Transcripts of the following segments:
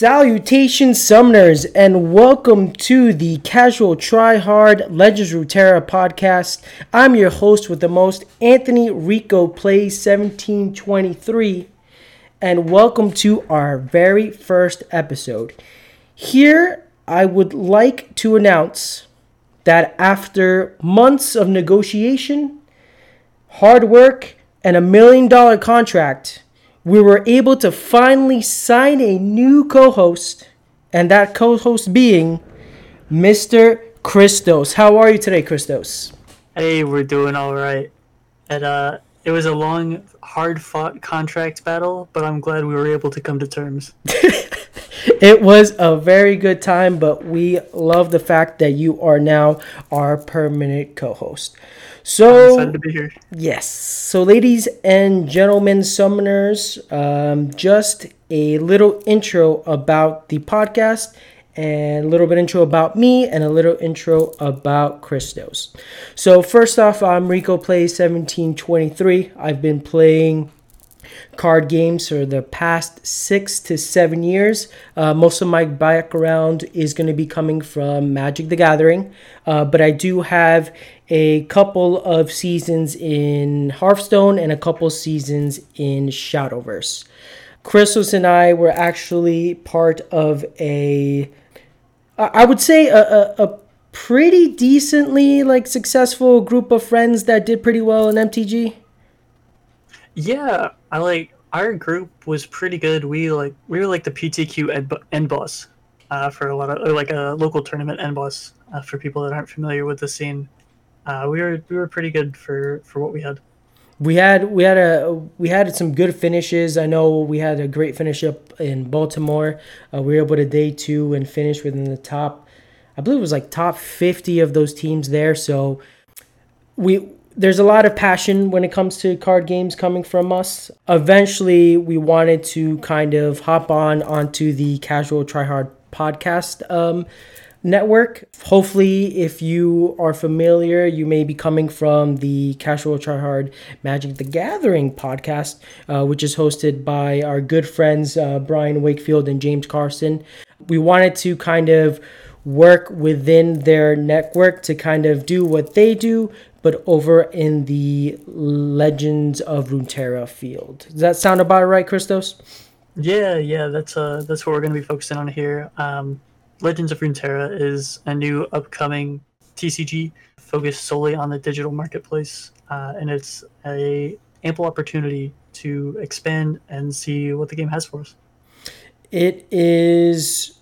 Salutations, Summoners, and welcome to the Casual Try Hard Legends Runeterra podcast. I'm your host with the most, Anthony Rico Plays 1723, and welcome to our very first episode. Here, I would like to announce that after months of negotiation, hard work, and a million dollar contract, we were able to finally sign a new co host, and that co host being Mr. Christos. How are you today, Christos? Hey, we're doing all right. And, uh, it was a long, hard fought contract battle, but I'm glad we were able to come to terms. it was a very good time, but we love the fact that you are now our permanent co host. So, I'm to be here. Yes. So, ladies and gentlemen, summoners, um, just a little intro about the podcast and a little bit intro about me and a little intro about Christos. So, first off, I'm Rico Plays 1723. I've been playing card games for the past six to seven years. Uh, most of my background is going to be coming from Magic the Gathering, uh, but I do have a couple of seasons in Hearthstone and a couple seasons in Shadowverse. Christos and I were actually part of a, I would say, a, a, a pretty decently like successful group of friends that did pretty well in MTG. Yeah, I like our group was pretty good. We like we were like the PTQ end, end boss uh, for a lot of like a local tournament end boss uh, for people that aren't familiar with the scene. Uh, we were we were pretty good for for what we had. We had we had a we had some good finishes. I know we had a great finish up in Baltimore. Uh, we were able to day two and finish within the top. I believe it was like top fifty of those teams there. So we there's a lot of passion when it comes to card games coming from us. Eventually, we wanted to kind of hop on onto the Casual Tryhard podcast um, network. Hopefully, if you are familiar, you may be coming from the Casual Tryhard Magic the Gathering podcast, uh, which is hosted by our good friends uh, Brian Wakefield and James Carson. We wanted to kind of work within their network to kind of do what they do, but over in the Legends of Runeterra field. Does that sound about right, Christos? Yeah, yeah, that's uh that's what we're gonna be focusing on here. Um, Legends of Runeterra is a new upcoming TCG focused solely on the digital marketplace, uh, and it's a ample opportunity to expand and see what the game has for us. It is,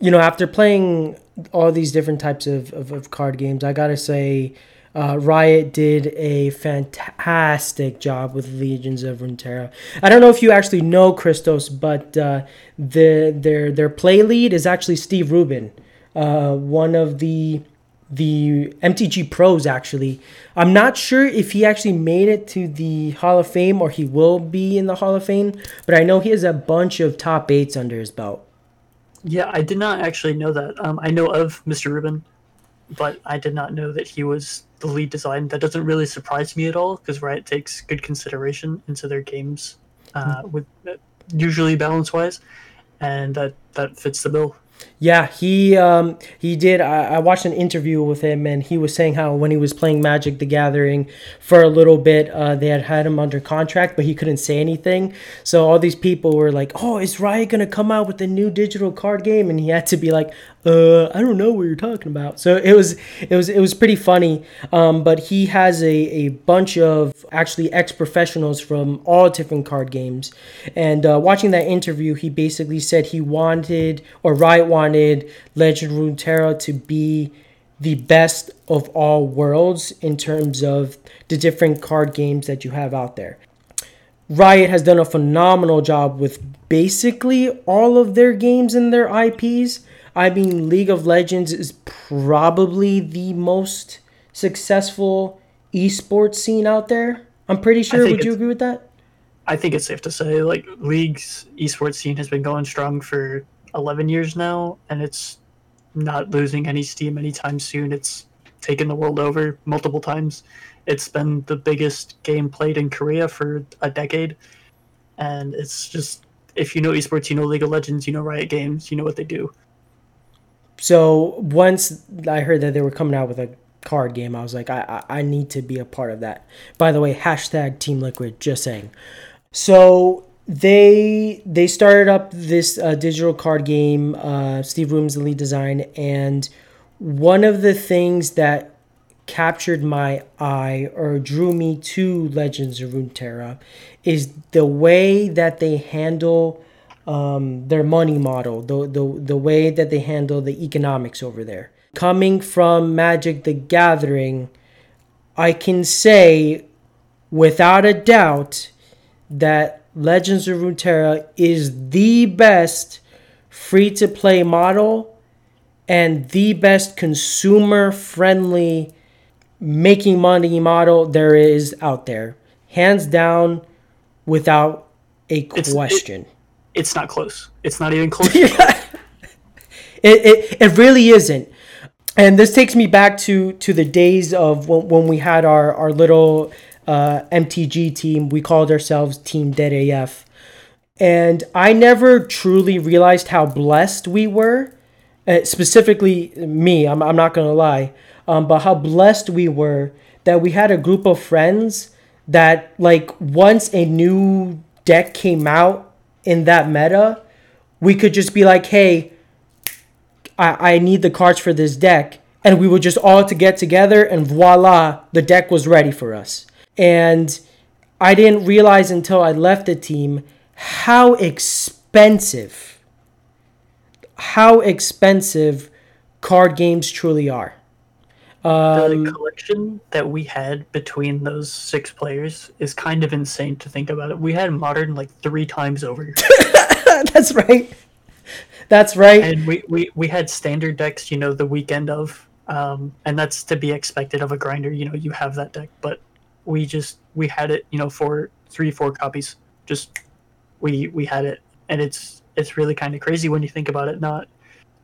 you know, after playing all these different types of, of, of card games, I gotta say uh, Riot did a fantastic job with Legends of Runeterra. I don't know if you actually know Christos, but uh, the their their play lead is actually Steve Rubin, uh, one of the the MTG pros. Actually, I'm not sure if he actually made it to the Hall of Fame or he will be in the Hall of Fame, but I know he has a bunch of top eights under his belt. Yeah, I did not actually know that. Um, I know of Mr. Rubin, but I did not know that he was the lead design. That doesn't really surprise me at all because Riot takes good consideration into their games, uh, with uh, usually balance wise, and that that fits the bill. Yeah, he um, he did. I, I, watched an interview with him, and he was saying how when he was playing Magic: The Gathering for a little bit, uh, they had had him under contract, but he couldn't say anything. So all these people were like, "Oh, is Riot gonna come out with a new digital card game?" And he had to be like, "Uh, I don't know what you're talking about." So it was it was it was pretty funny. Um, but he has a a bunch of actually ex professionals from all different card games, and uh, watching that interview, he basically said he wanted or Riot wanted Legend Runeterra to be the best of all worlds in terms of the different card games that you have out there. Riot has done a phenomenal job with basically all of their games and their IPs. I mean, League of Legends is probably the most successful esports scene out there. I'm pretty sure. Would you agree with that? I think it's safe to say, like, League's esports scene has been going strong for 11 years now, and it's not losing any steam anytime soon. It's taken the world over multiple times. It's been the biggest game played in Korea for a decade, and it's just if you know esports, you know League of Legends, you know Riot Games, you know what they do. So once I heard that they were coming out with a card game, I was like, I, I, need to be a part of that. By the way, hashtag Team Liquid, just saying. So they they started up this uh, digital card game. Uh, Steve Rubin's the lead design, and one of the things that captured my eye or drew me to Legends of Runeterra is the way that they handle um, their money model, the, the, the way that they handle the economics over there. Coming from Magic the Gathering, I can say without a doubt that Legends of Runeterra is the best free to play model and the best consumer friendly making money model there is out there. Hands down, without a question. It, it's not close. It's not even close. it, it, it really isn't. And this takes me back to, to the days of when, when we had our, our little uh, MTG team. We called ourselves Team Dead AF. And I never truly realized how blessed we were. Uh, specifically, me, I'm, I'm not going to lie. Um, but how blessed we were that we had a group of friends that, like, once a new deck came out in that meta, we could just be like, hey, I, I need the cards for this deck. And we would just all to get together and voila, the deck was ready for us. And I didn't realize until I left the team how expensive, how expensive card games truly are. Um, the collection that we had between those six players is kind of insane to think about it. We had modern like three times over. That's right. That's right. And we, we, we had standard decks, you know, the weekend of. Um, and that's to be expected of a grinder. You know, you have that deck, but we just we had it, you know, for three, four copies. Just we we had it, and it's it's really kind of crazy when you think about it. Not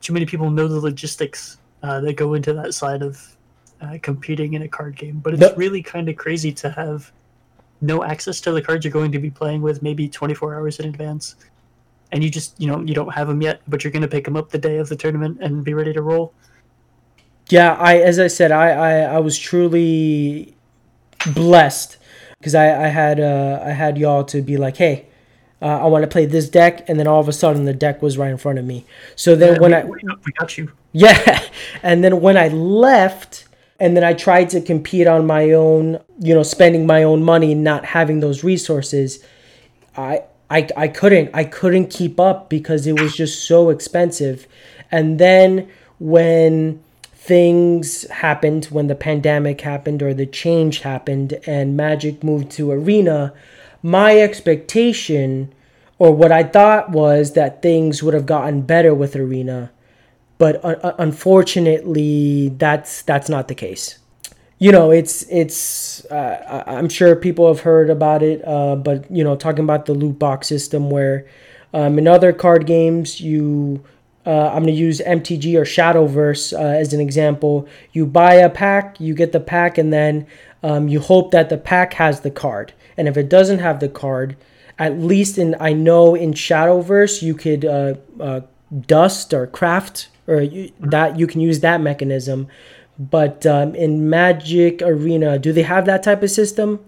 too many people know the logistics uh, that go into that side of uh, competing in a card game. But it's no. really kind of crazy to have no access to the cards you're going to be playing with maybe 24 hours in advance. And you just, you know, you don't have them yet, but you're going to pick them up the day of the tournament and be ready to roll. Yeah, I as I said, I I, I was truly blessed because I I had uh I had y'all to be like, hey, uh, I want to play this deck, and then all of a sudden the deck was right in front of me. So then yeah, when we, I we got you, yeah, and then when I left, and then I tried to compete on my own, you know, spending my own money, and not having those resources. I I I couldn't I couldn't keep up because it was just so expensive. And then when things happened, when the pandemic happened or the change happened and Magic moved to Arena, my expectation or what I thought was that things would have gotten better with Arena but uh, unfortunately that's that's not the case. You know it's it's uh, i'm sure people have heard about it uh, but you know talking about the loot box system where um, in other card games you uh, i'm going to use mtg or shadowverse uh, as an example. You buy a pack you get the pack and then um, you hope that the pack has the card. And if it doesn't have the card at least in i know in shadowverse you could uh, dust or craft or you, that you can use that mechanism. But um, in Magic Arena, do they have that type of system?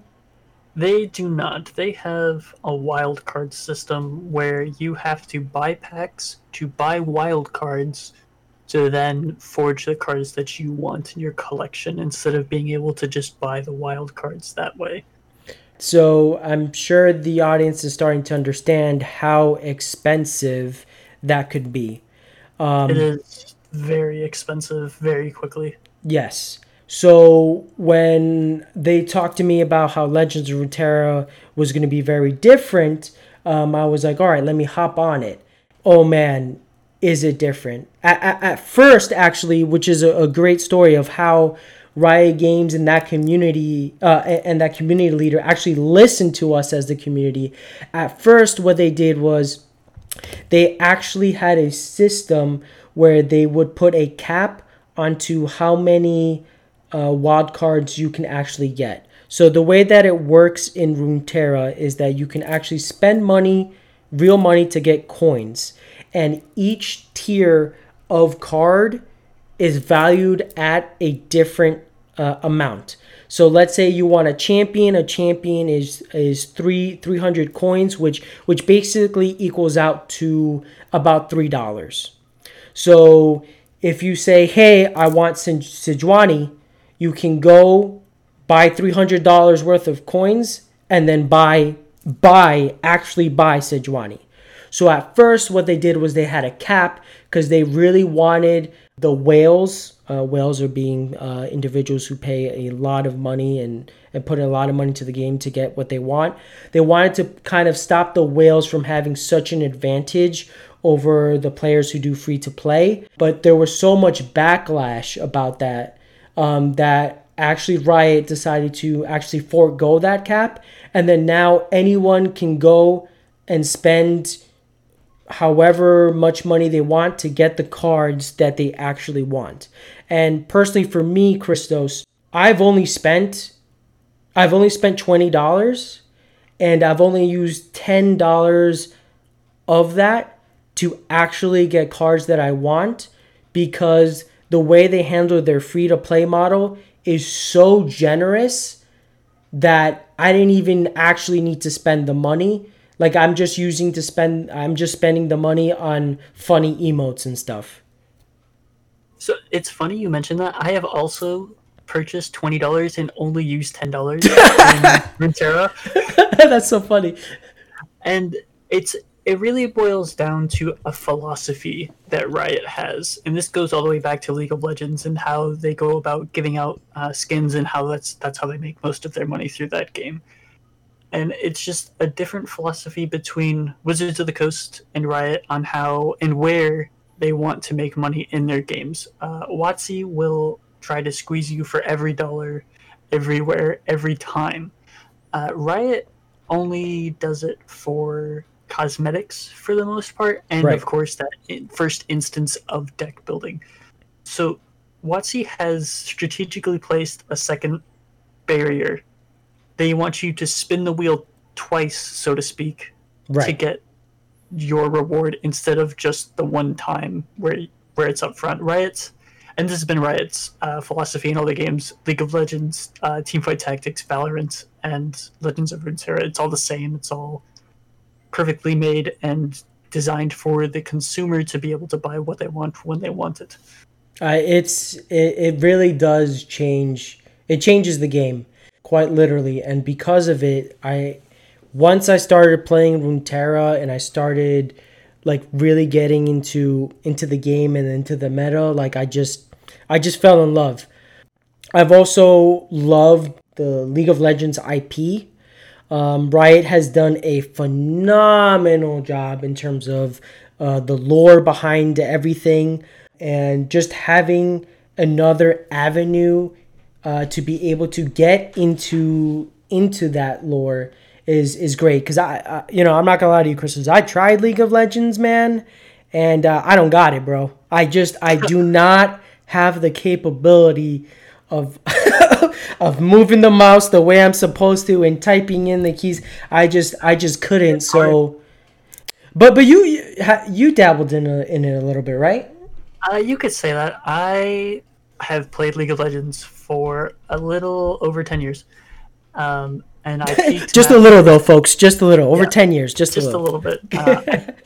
They do not. They have a wild card system where you have to buy packs to buy wild cards to then forge the cards that you want in your collection instead of being able to just buy the wild cards that way. So I'm sure the audience is starting to understand how expensive that could be. Um, it is very expensive very quickly. Yes. So when they talked to me about how Legends of Runeterra was going to be very different, um, I was like, all right, let me hop on it. Oh man, is it different? At, at, at first, actually, which is a, a, great story of how Riot Games and that community uh, and, and that community leader actually listened to us as the community. At first, what they did was they actually had a system where they would put a cap onto how many uh, wild cards you can actually get. So the way that it works in Runeterra is that you can actually spend money real money to get coins. And each tier of card is valued at a different uh, amount. So let's say you want a champion. A champion is is three three hundred coins, which which basically equals out to about three dollars. So if you say, "Hey, I want Sejuani," you can go buy three hundred dollars worth of coins and then buy buy actually buy Sejuani. So at first, what they did was they had a cap because they really wanted the whales uh, whales are being uh, individuals who pay a lot of money and, and put a lot of money to the game to get what they want. They wanted to kind of stop the whales from having such an advantage over the players who do free to play. But there was so much backlash about that um, that actually Riot decided to actually forego that cap. And then now anyone can go and spend however much money they want to get the cards that they actually want. And personally for me, Christos, I've only spent I've only spent $20 and I've only used $10 of that to actually get cards that I want because the way they handle their free to play model is so generous that I didn't even actually need to spend the money like I'm just using to spend I'm just spending the money on funny emotes and stuff. So it's funny you mentioned that. I have also purchased twenty dollars and only used ten dollars in Runeterra. That's so funny. And it's it really boils down to a philosophy that Riot has, and this goes all the way back to League of Legends and how they go about giving out uh, skins and how that's that's how they make most of their money through that game and it's just a different philosophy between Wizards of the Coast and Riot on how and where they want to make money in their games. Uh, WotC will try to squeeze you for every dollar, everywhere, every time. Uh, Riot only does it for cosmetics for the most part, and right. of course that first instance of deck building. So WotC has strategically placed a second barrier they want you to spin the wheel twice, so to speak, right. to get your reward instead of just the one time where where it's up front. Riot's and this has been Riot's uh, philosophy in all the games: League of Legends, uh, Teamfight Tactics, Valorant, and Legends of Runeterra. It's all the same. It's all perfectly made and designed for the consumer to be able to buy what they want when they want it. Uh, it's it, it really does change. It changes the game quite literally. And because of it, I once I started playing Runeterra and I started like really getting into into the game and into the meta, like I just I just fell in love. I've also loved the League of Legends IP. Um, Riot has done a phenomenal job in terms of uh, the lore behind everything and just having another avenue uh, to be able to get into into that lore is is great because I, I, you know I'm not gonna lie to you, Christos. I tried League of Legends, man, and uh, I don't got it, bro. I just I do not have the capability of of moving the mouse the way I'm supposed to and typing in the keys. I just I just couldn't. So, but but you you, you dabbled in a, in it a little bit, right? Uh, you could say that. I have played League of Legends for a little over 10 years. Um, and I peaked just a little though, folks. Just a little. Over yeah, ten years. Just, just a little, a little bit.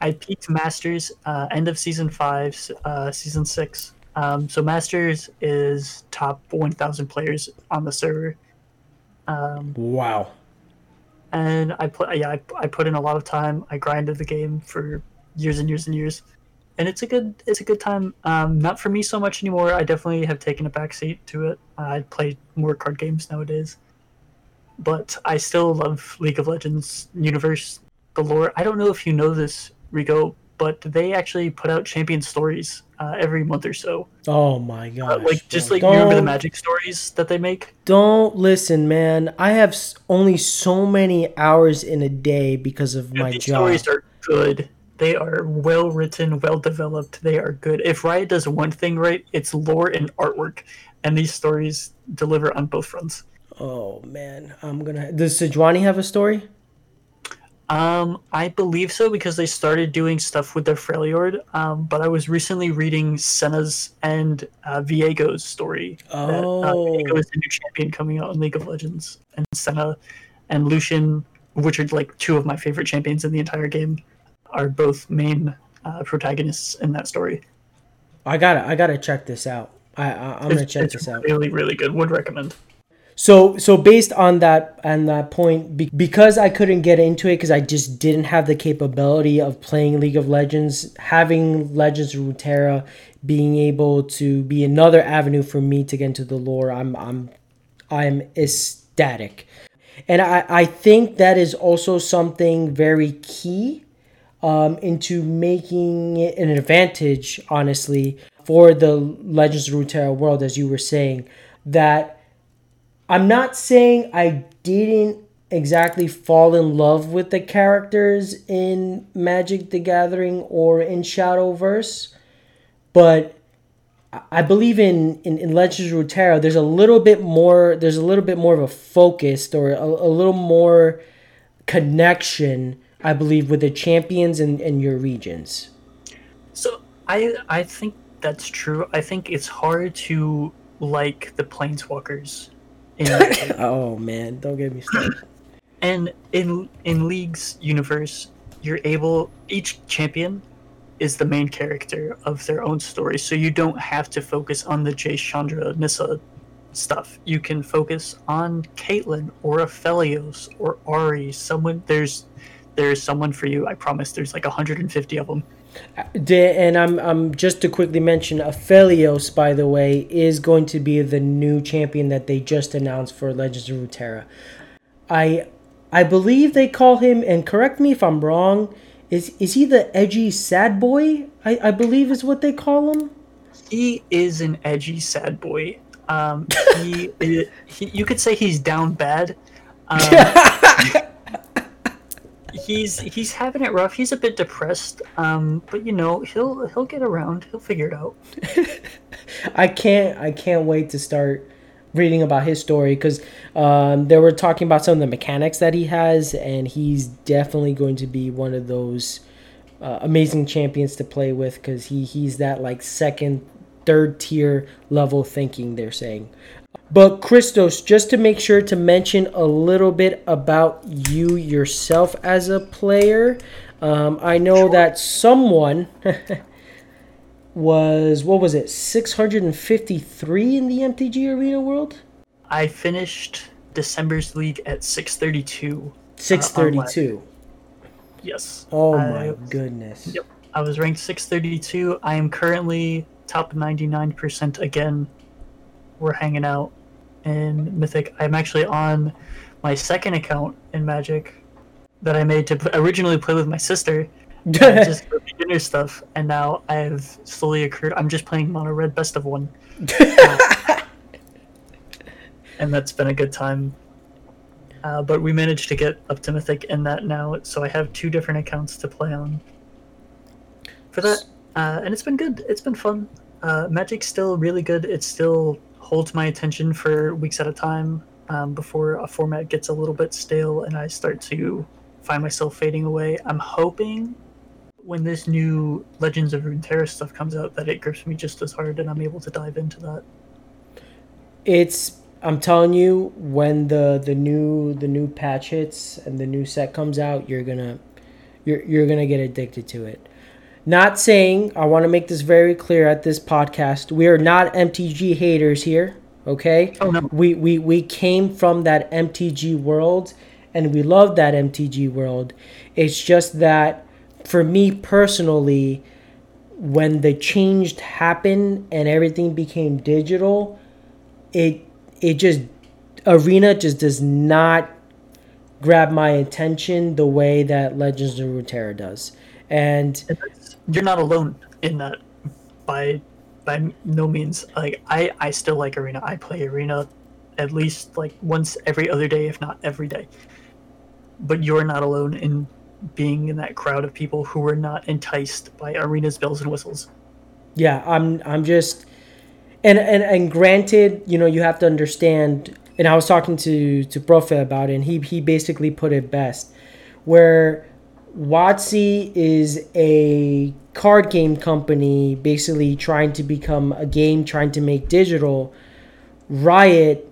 Uh, I, peaked Masters uh, end of season five, uh, season six. Um, so Masters is top one thousand players on the server. Um, wow. And I put yeah I, I put in a lot of time. I grinded the game for years and years and years and it's a good it's a good time. Um, not for me so much anymore. I definitely have taken a backseat to it. I play more card games nowadays, but I still love League of Legends universe, the lore. I don't know if you know this, Rico, but they actually put out champion stories uh, every month or so. Oh my god! Uh, like just like you remember the magic stories that they make. Don't listen, man. I have only so many hours in a day because of my these job. Stories are good. They are well written, well developed. They are good. If Riot does one thing right, it's lore and artwork, and these stories deliver on both fronts. Oh man, I'm gonna. Does Sejuani have a story? Um, I believe so because they started doing stuff with their Freljord. Um, but I was recently reading Senna's and uh, Viego's story. Oh, That, uh, Viego is the new champion coming out in League of Legends, and Senna and Lucian, which are like two of my favorite champions in the entire game, are both main uh, protagonists in that story. I gotta I gotta check this out. I, I I'm gonna check it's this out. really, really good. Would recommend. So so based on that and that point, be, because I couldn't get into it because I just didn't have the capability of playing League of Legends, having Legends of Runeterra being able to be another avenue for me to get into the lore, I'm I'm I'm ecstatic, and I I think that is also something very key um, into making it an advantage, honestly, for the Legends of Runeterra world, as you were saying, that I'm not saying I didn't exactly fall in love with the characters in Magic the Gathering or in Shadowverse, but I- believe in, in, in Legends of Runeterra, there's a little bit more there's a little bit more of a focused or a, a little more connection, I believe, with the champions and, and your regions. So I I think that's true. I think it's hard to like the planeswalkers in Oh man, don't get me started. and in in League's universe, you're able each champion is the main character of their own story, so you don't have to focus on the Jace Chandra Nissa stuff. You can focus on Caitlyn or Aphelios or Ahri. Someone there's there's someone for you. I promise. There's like 150 of them. And I'm, I'm just to quickly mention Aphelios, by the way, is going to be the new champion that they just announced for Legends of Runeterra. I I believe they call him, and correct me if I'm wrong, is is he the edgy sad boy? I, I believe is what they call him. He is an edgy sad boy. Um, he, he you could say he's down bad. Um, he's he's having it rough. He's a bit depressed. Um, but you know he'll he'll get around. He'll figure it out. I can't I can't wait to start reading about his story because um, they were talking about some of the mechanics that he has, and he's definitely going to be one of those uh, amazing champions to play with because he he's that like second, third tier level thinking. They're saying. But Christos, just to make sure to mention a little bit about you yourself as a player, um, I know that someone was what was it 653 in the MTG Arena World? I finished December's league at 632. 632. Yes. Oh my goodness. Yep. I was ranked 632. I am currently top 99% again. We're hanging out in Mythic. I'm actually on my second account in Magic that I made to originally play with my sister, uh, just for beginner stuff. And now I've slowly accrued. I'm just playing Mono Red Best of One. and that's been a good time. Uh, but we managed to get up to Mythic in that now, so I have two different accounts to play on for that, uh, and it's been good. It's been fun. Uh, Magic's still really good. It's still holds my attention for weeks at a time um, before a format gets a little bit stale and I start to find myself fading away. I'm hoping when this new Legends of Runeterra stuff comes out that it grips me just as hard and I'm able to dive into that. it's I'm telling you when the the new the new patch hits and the new set comes out, you're to you're you're to get addicted to it. Not saying, I want to make this very clear at this podcast. We are not MTG haters here, okay? Oh, no. We we we came from that MTG world and we love that MTG world. It's just that for me personally, when the change happened and everything became digital, it it just arena just does not grab my attention the way that Legends of Runeterra does. And You're not alone in that by by no means. Like I, I still like arena. I play arena at least like once every other day, if not every day. But you're not alone in being in that crowd of people who are not enticed by arena's bells and whistles. yeah, I'm I'm just and and and granted, you know, you have to understand and I was talking to to Profe about it and he he basically put it best. where WotC is a card game company basically trying to become a game, trying to make digital. Riot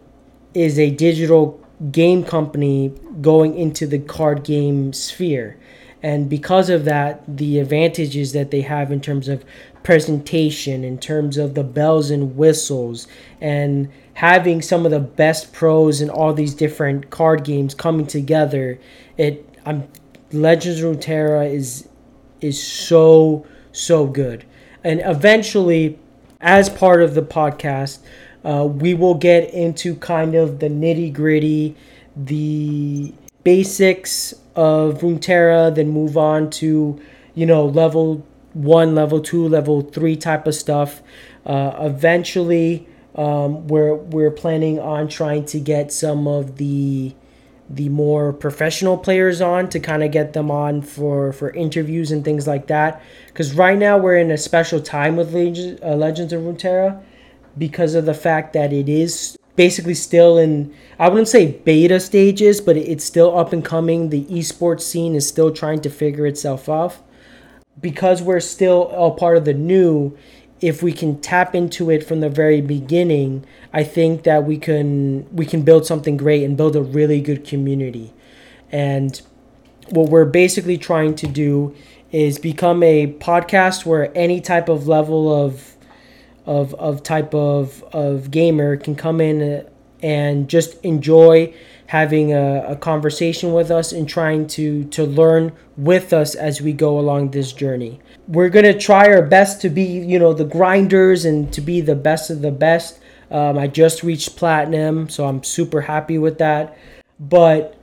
is a digital game company going into the card game sphere. And because of that, the advantages that they have in terms of presentation, in terms of the bells and whistles, and having some of the best pros in all these different card games coming together, it I'm Legends of Runeterra is is so so good. And eventually, as part of the podcast, uh, we will get into kind of the nitty gritty, the basics of Runeterra, then move on to, you know, level one, level two, level three type of stuff. Uh, eventually, um, we're we're planning on trying to get some of the the more professional players on to kind of get them on for for interviews and things like that. Because right now we're in a special time with Legends, uh, Legends of Runeterra because of the fact that it is basically still in I wouldn't say beta stages, but it's still up and coming. The esports scene is still trying to figure itself out. Because we're still a part of the new, if we can tap into it from the very beginning, I think that we can we can build something great and build a really good community. And what we're basically trying to do is become a podcast where any type of level of of, of type of, of gamer can come in uh, and just enjoy having a, a conversation with us and trying to, to learn with us as we go along this journey. We're to try our best to be, you know, the grinders and to be the best of the best. Um, I just reached platinum, so I'm super happy with that. But,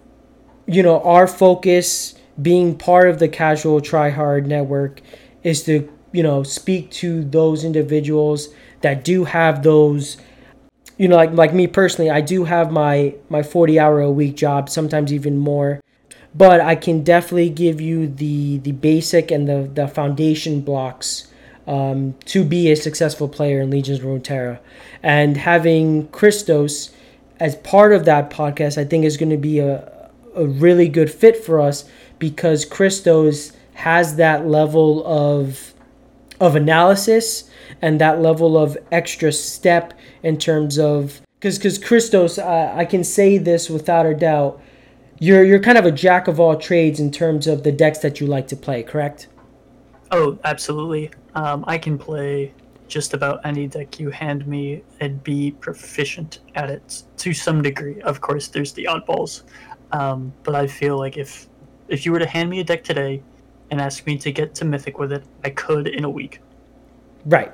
you know, our focus being part of the casual try hard network is to you know speak to those individuals that do have those you know like like me personally I do have my my 40 hour a week job sometimes even more but I can definitely give you the the basic and the the foundation blocks um, to be a successful player in Legends of Runeterra and having Christos as part of that podcast I think is going to be a a really good fit for us because Christos has that level of of analysis and that level of extra step in terms of because because Christos, uh, I can say this without a doubt. You're you're kind of a jack of all trades in terms of the decks that you like to play, correct? Oh, absolutely. Um, I can play just about any deck you hand me and be proficient at it to some degree. Of course, there's the oddballs, um, but I feel like if if you were to hand me a deck today and ask me to get to Mythic with it, I could in a week. Right.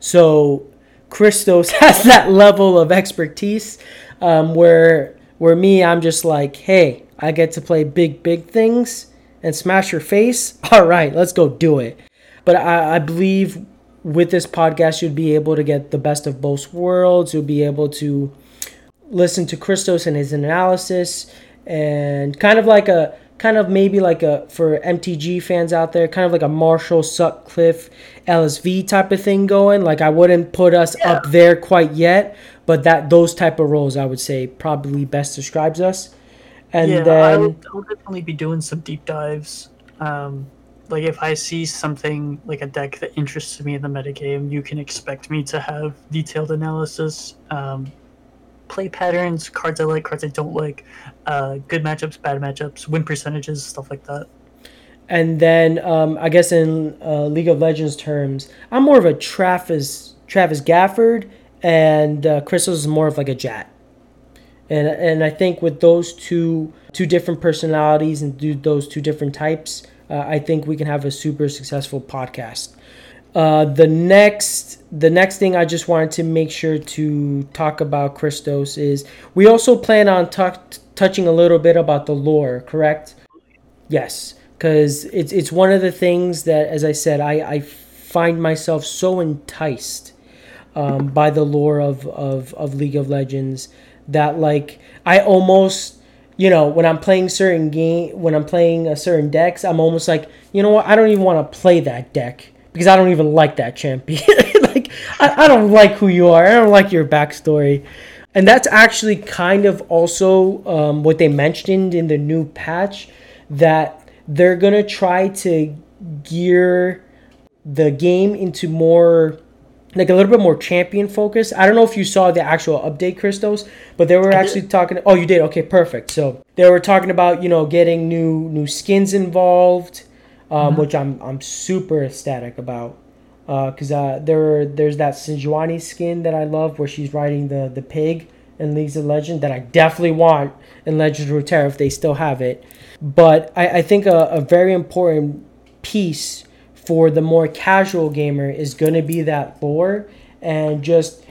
So Christos has that level of expertise um, where where me, I'm just like, hey, I get to play big, big things and smash your face. All right, let's go do it. But I, I believe with this podcast, you'd be able to get the best of both worlds. You'll be able to listen to Christos and his analysis and kind of like a kind of maybe like a for MTG fans out there, kind of like a Marshall Sutcliffe LSV type of thing going. Like I wouldn't put us yeah. up there quite yet, but that those type of roles I would say probably best describes us. And yeah, then I will, I'll definitely be doing some deep dives. Um, like if I see something like a deck that interests me in the metagame, you can expect me to have detailed analysis. Um, play patterns, cards I like, cards I don't like, uh, good matchups, bad matchups, win percentages, stuff like that. And then um, I guess in uh, League of Legends terms, I'm more of a Travis Travis Gafford, and uh, Christos is more of like a Jatt. And and I think with those two two different personalities and do those two different types, uh, I think we can have a super successful podcast. Uh, the next the next thing I just wanted to make sure to talk about Christos is we also plan on t- touching a little bit about the lore, correct? Yes, because it's it's one of the things that, as I said, I, I find myself so enticed um, by the lore of, of of League of Legends that like I almost you know when I'm playing certain game when I'm playing a certain decks, I'm almost like you know what I don't even want to play that deck because I don't even like that champion. like I, I don't like who you are. I don't like your backstory. And that's actually kind of also um, what they mentioned in the new patch that they're gonna try to gear the game into more like a little bit more champion focus. I don't know if you saw the actual update, Christos, but they were actually talking. Oh, you did. Okay, perfect. So they were talking about you know getting new new skins involved, um, mm-hmm. which I'm I'm super ecstatic about. Because uh, uh, there there's that Sejuani skin that I love where she's riding the the pig in Leagues of Legend that I definitely want in Legends of Runeterra if they still have it. But I, I think a, a very important piece for the more casual gamer is going to be that lore and just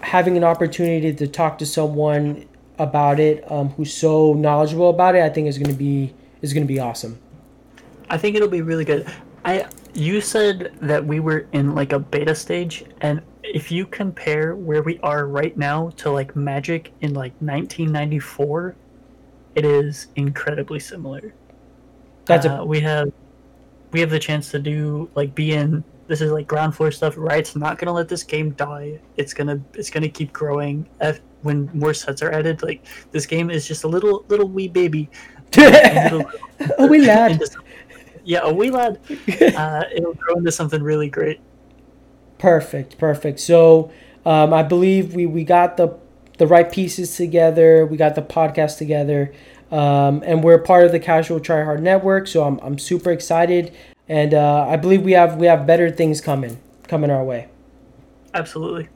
having an opportunity to talk to someone about it um, who's so knowledgeable about it. I think is going to be is going to be awesome. I think it'll be really good. I you said that we were in like a beta stage, and if you compare where we are right now to like Magic in like 1994, it is incredibly similar. That's uh, we have we have the chance to do like be in this is like ground floor stuff Riot's not gonna let this game die. It's gonna it's gonna keep growing when more sets are added. Like this game is just a little little wee baby. A wee lad. yeah a wee lad. Uh, it'll grow into something really great. Perfect perfect. So um, i believe we we got the the right pieces together. We got the podcast together um, and we're part of the Casual Tryhard Network, so I'm, I'm super excited, and uh, I believe we have we have better things coming coming our way. Absolutely.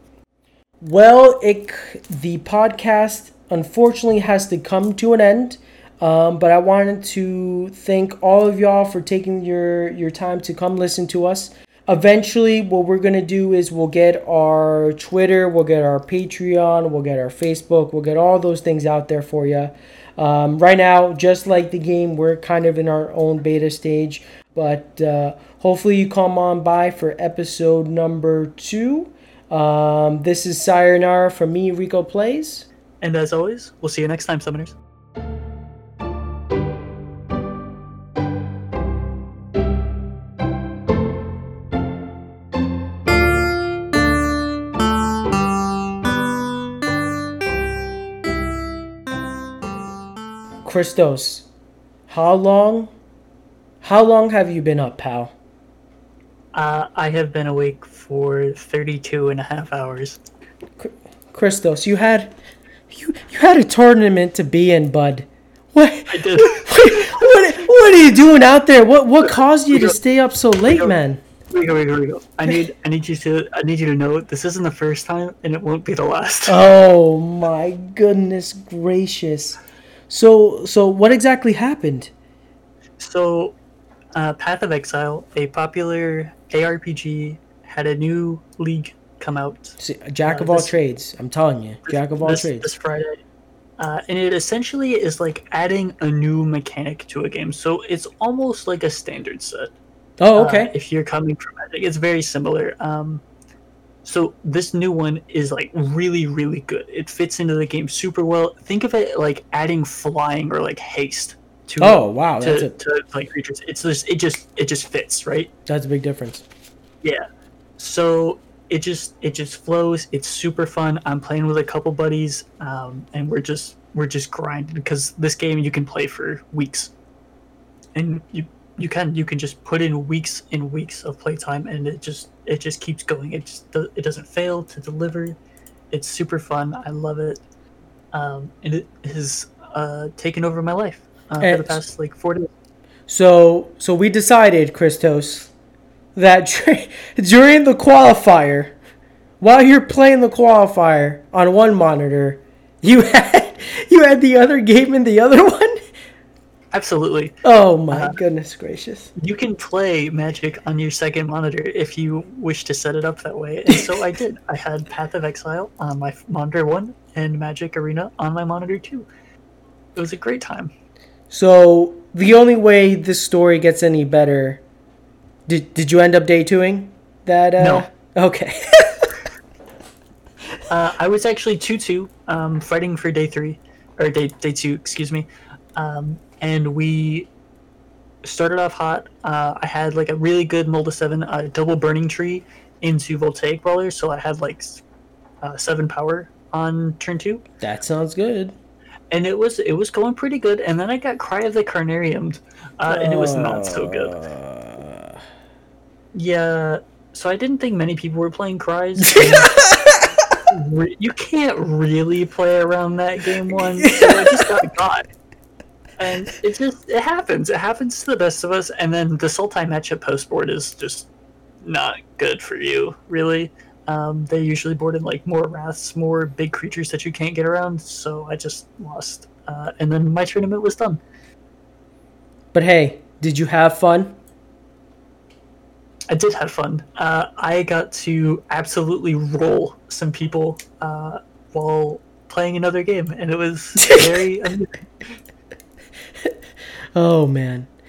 Well, it the podcast unfortunately has to come to an end. Um, but I wanted to thank all of y'all for taking your your time to come listen to us. Eventually, what we're gonna do is we'll get our Twitter, we'll get our Patreon, we'll get our Facebook, we'll get all those things out there for you. Um, right now, just like the game, we're kind of in our own beta stage, but uh, hopefully you come on by for episode number two. Um, this is Sayonara from me, Rico Plays. And as always, we'll see you next time, Summoners. Christos, how long how long have you been up, pal? Uh, I have been awake for 32 and a half hours. Christos, you had you you had a tournament to be in, bud. What? I did. What, what, what are you doing out there? What what caused you to stay up so late, man? Rico, Rico, Rico. I need I need you to I need you to know this isn't the first time and it won't be the last. Oh my goodness gracious. So, so what exactly happened? So, uh, Path of Exile, a popular ARPG, had a new league come out. See, jack of uh, all this, trades. I'm telling you, jack of all this, trades. This Friday, uh, and it essentially is like adding a new mechanic to a game. So it's almost like a standard set. Oh, okay. Uh, if you're coming from Magic, it's very similar. Um, so this new one is like really, really good. It fits into the game super well. Think of it like adding flying or like haste to oh wow to, a... to like creatures. It's just it just it just fits right. That's a big difference. Yeah. So it just it just flows. It's super fun. I'm playing with a couple buddies, um, and we're just we're just grinding because this game you can play for weeks, and you you can you can just put in weeks and weeks of playtime and it just it just keeps going. It just it doesn't fail to deliver. It's super fun. I love it. Um, and it has uh, taken over my life uh, for the past like four days. So so we decided christos that during the qualifier while you're playing the qualifier on one monitor you had you had the other game in the other one Absolutely. Oh my uh, goodness gracious. You can play Magic on your second monitor if you wish to set it up that way. And so I did. I had Path of Exile on my monitor 1 and Magic Arena on my monitor 2. It was a great time. So, the only way this story gets any better did did you end up day twoing that uh No. Okay. uh, I was actually 2-2 um, fighting for day 3 or day day 2, excuse me. Um, and we started off hot. Uh, I had like a really good Molda 7 uh, double burning tree into Voltaic Brawler, so I had like uh, 7 power on turn 2. That sounds good. and it was it was going pretty good. And then I got Cry of the Carnarium, uh, and it was not so good. Uh, Yeah, so I didn't think many people were playing Cries. You can't really play around that game one, so I just got got. And it just it happens. It happens to the best of us. And then the Sultai matchup post board is just not good for you, really. Um, they usually board in like more wraths, more big creatures that you can't get around. So I just lost, uh, and then my tournament was done. But hey, did you have fun? I did have fun. Uh, I got to absolutely roll some people uh, while playing another game, and it was very amusing. Oh man.